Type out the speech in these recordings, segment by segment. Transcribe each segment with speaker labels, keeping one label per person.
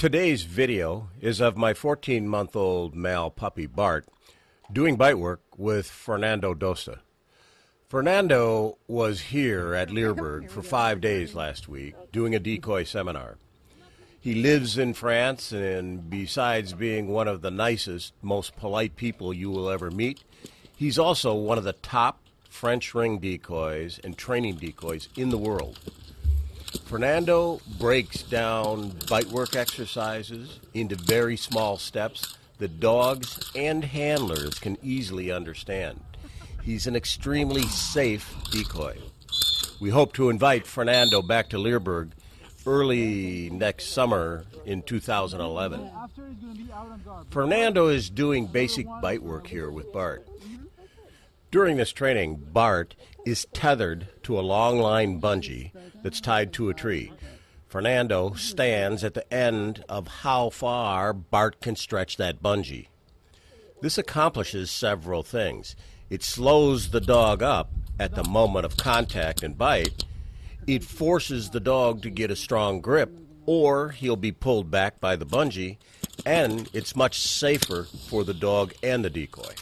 Speaker 1: Today's video is of my 14 month old male puppy Bart doing bite work with Fernando Dosta. Fernando was here at Leerburg for five days last week doing a decoy seminar. He lives in France, and besides being one of the nicest, most polite people you will ever meet, he's also one of the top French ring decoys and training decoys in the world. Fernando breaks down bite work exercises into very small steps that dogs and handlers can easily understand. He's an extremely safe decoy. We hope to invite Fernando back to Leerburg early next summer in 2011. Fernando is doing basic bite work here with Bart. During this training, Bart is tethered to a long line bungee that's tied to a tree. Fernando stands at the end of how far Bart can stretch that bungee. This accomplishes several things. It slows the dog up at the moment of contact and bite. It forces the dog to get a strong grip, or he'll be pulled back by the bungee, and it's much safer for the dog and the decoy.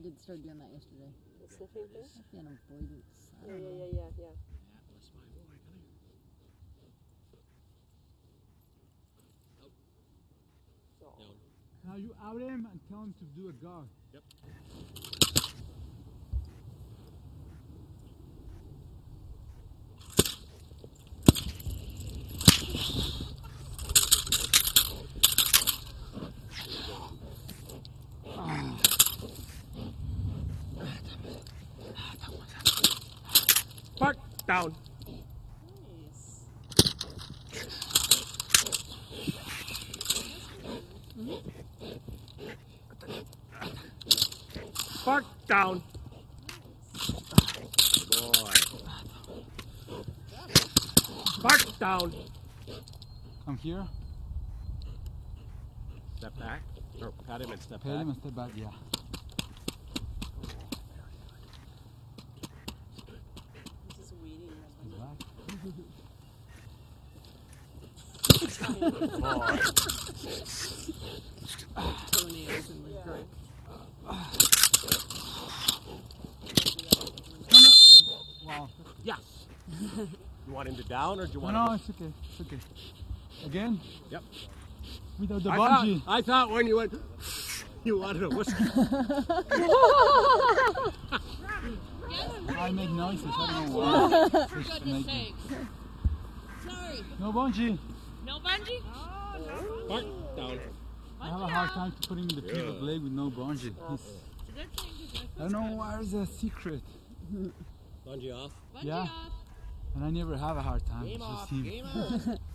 Speaker 2: Yeah, he did start doing that yesterday.
Speaker 3: The sniffing thing?
Speaker 2: And avoidance. I
Speaker 3: Yeah,
Speaker 2: don't
Speaker 3: yeah,
Speaker 2: know.
Speaker 3: yeah, yeah, yeah. So,
Speaker 4: Now you out him and tell him to do a guard.
Speaker 5: Park down.
Speaker 3: nice.
Speaker 5: Park down. Boy. Park down.
Speaker 4: Come here,
Speaker 5: Step back. Or pat him and step
Speaker 4: pay
Speaker 5: back.
Speaker 4: him and step back. Yeah.
Speaker 3: This is weeding.
Speaker 4: Step back.
Speaker 2: Toenails and like.
Speaker 4: Wow.
Speaker 5: Yes. you want him to down or do you want
Speaker 4: no,
Speaker 5: him
Speaker 4: it's okay. It's okay. Again?
Speaker 5: Yep.
Speaker 4: Without the
Speaker 5: I thought. I thought when you went, you wanted a whistle.
Speaker 4: I make noises. I don't know why.
Speaker 6: For
Speaker 4: Just
Speaker 6: goodness
Speaker 4: make-
Speaker 6: sakes. Sorry.
Speaker 4: No bungee.
Speaker 6: No bungee?
Speaker 5: Park down.
Speaker 4: I have a hard time to putting the pivot leg with no bungee. It's,
Speaker 6: It's a good thing 'cause my
Speaker 4: I don't know where's the secret.
Speaker 5: Bungee off.
Speaker 6: Bungee
Speaker 4: Yeah.
Speaker 6: off.
Speaker 4: And I never have a hard time.
Speaker 5: Game
Speaker 4: It's just
Speaker 5: off.
Speaker 4: him.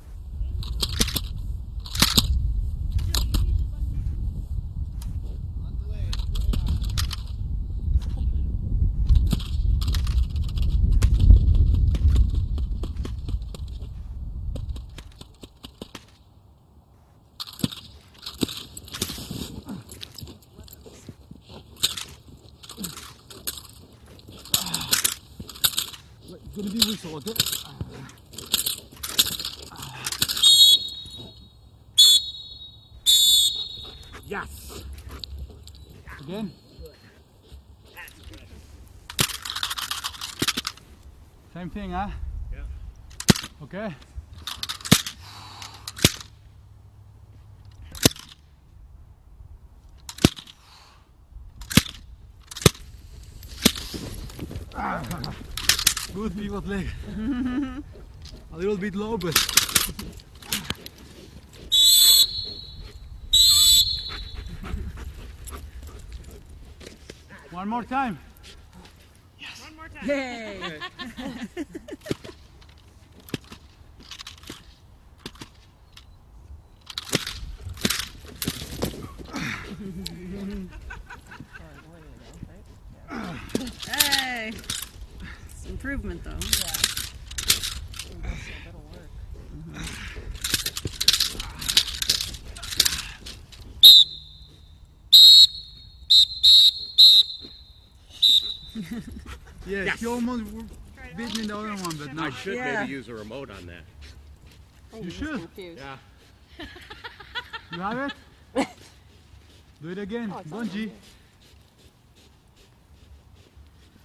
Speaker 4: gonna be whistle, okay?
Speaker 5: Yes.
Speaker 4: Again? Same thing, huh?
Speaker 5: Yeah.
Speaker 4: Okay. Ah. Good pivot leg. A little bit lopen. One more time. Yes. One more time.
Speaker 2: Yay. hey improvement though.
Speaker 4: Yeah, he almost w- beat me in the other one, but
Speaker 5: I should
Speaker 2: Yeah.
Speaker 5: maybe use a remote on that.
Speaker 3: Oh,
Speaker 4: You should.
Speaker 3: Confused.
Speaker 5: Yeah.
Speaker 4: You have it? Do it again.
Speaker 3: Oh, it's on
Speaker 4: Bungee.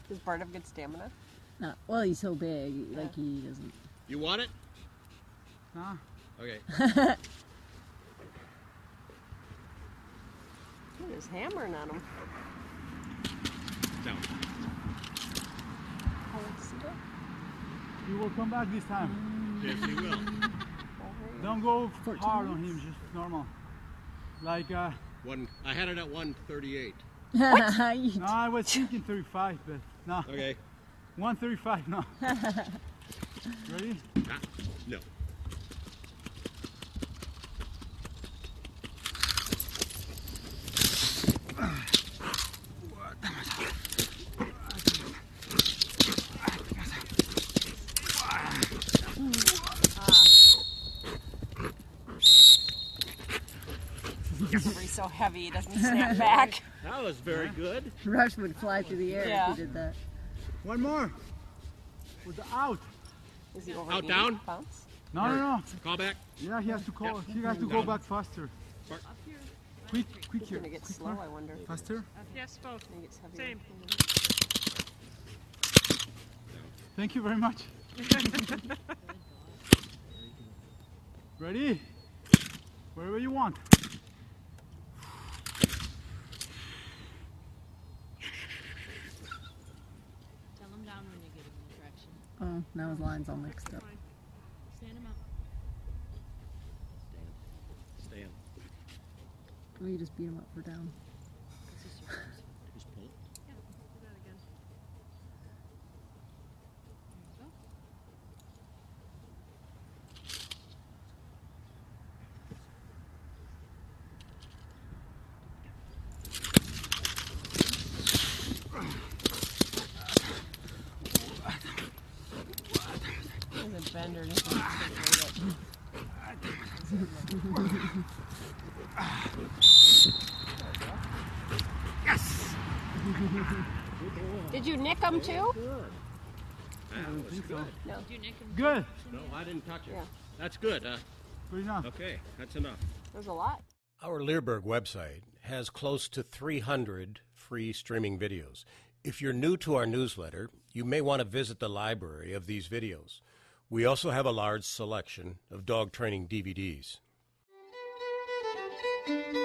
Speaker 3: Does Bart have good stamina?
Speaker 2: No, well, he's so big, like he doesn't.
Speaker 5: You want it?
Speaker 4: Nah.
Speaker 5: Okay.
Speaker 3: He was hammering on him.
Speaker 5: Down.
Speaker 3: How he?
Speaker 4: He will come back this time.
Speaker 5: Yes, he will.
Speaker 4: Don't go hard on him, just normal. Like, uh,
Speaker 5: One. I had it at 138.
Speaker 2: You-
Speaker 4: no, I was thinking 35, but no.
Speaker 5: Okay.
Speaker 4: 135, no. Ready?
Speaker 5: Ah, no.
Speaker 3: He's so heavy, he doesn't snap back.
Speaker 5: That was very good.
Speaker 2: Rush would fly through the air
Speaker 3: Yeah.
Speaker 2: if he did that.
Speaker 4: One more. With the out.
Speaker 3: Is he over
Speaker 5: Out, down?
Speaker 3: pounds?
Speaker 4: No, no, no.
Speaker 5: Call back.
Speaker 4: Yeah, he has to call. He has to go back faster.
Speaker 5: Bart.
Speaker 4: Quick,
Speaker 3: He's
Speaker 4: quicker.
Speaker 3: gonna get slow, I wonder.
Speaker 4: Faster.
Speaker 6: Uh, yes, both.
Speaker 3: He gets.
Speaker 6: Same.
Speaker 4: Thank you very much. Ready? Wherever you want.
Speaker 6: Tell him down when you get him in the direction.
Speaker 2: Oh, now his line's all mixed up.
Speaker 6: Stand him up.
Speaker 5: Stand. Stand.
Speaker 2: Or you just beat him up for down.
Speaker 5: Just pull it.
Speaker 6: Yeah, do that again. There you go.
Speaker 3: He's a bender. and he's gonna take it. Did you nick him too?
Speaker 5: That was good.
Speaker 6: Did you nick him?
Speaker 4: Good.
Speaker 5: No, I didn't touch it.
Speaker 3: Yeah.
Speaker 5: That's good, huh?
Speaker 4: Good enough.
Speaker 5: Okay, that's enough.
Speaker 3: There's a lot.
Speaker 1: Our Leerburg website has close to 300 free streaming videos. If you're new to our newsletter, you may want to visit the library of these videos. We also have a large selection of dog training DVDs. Thank you.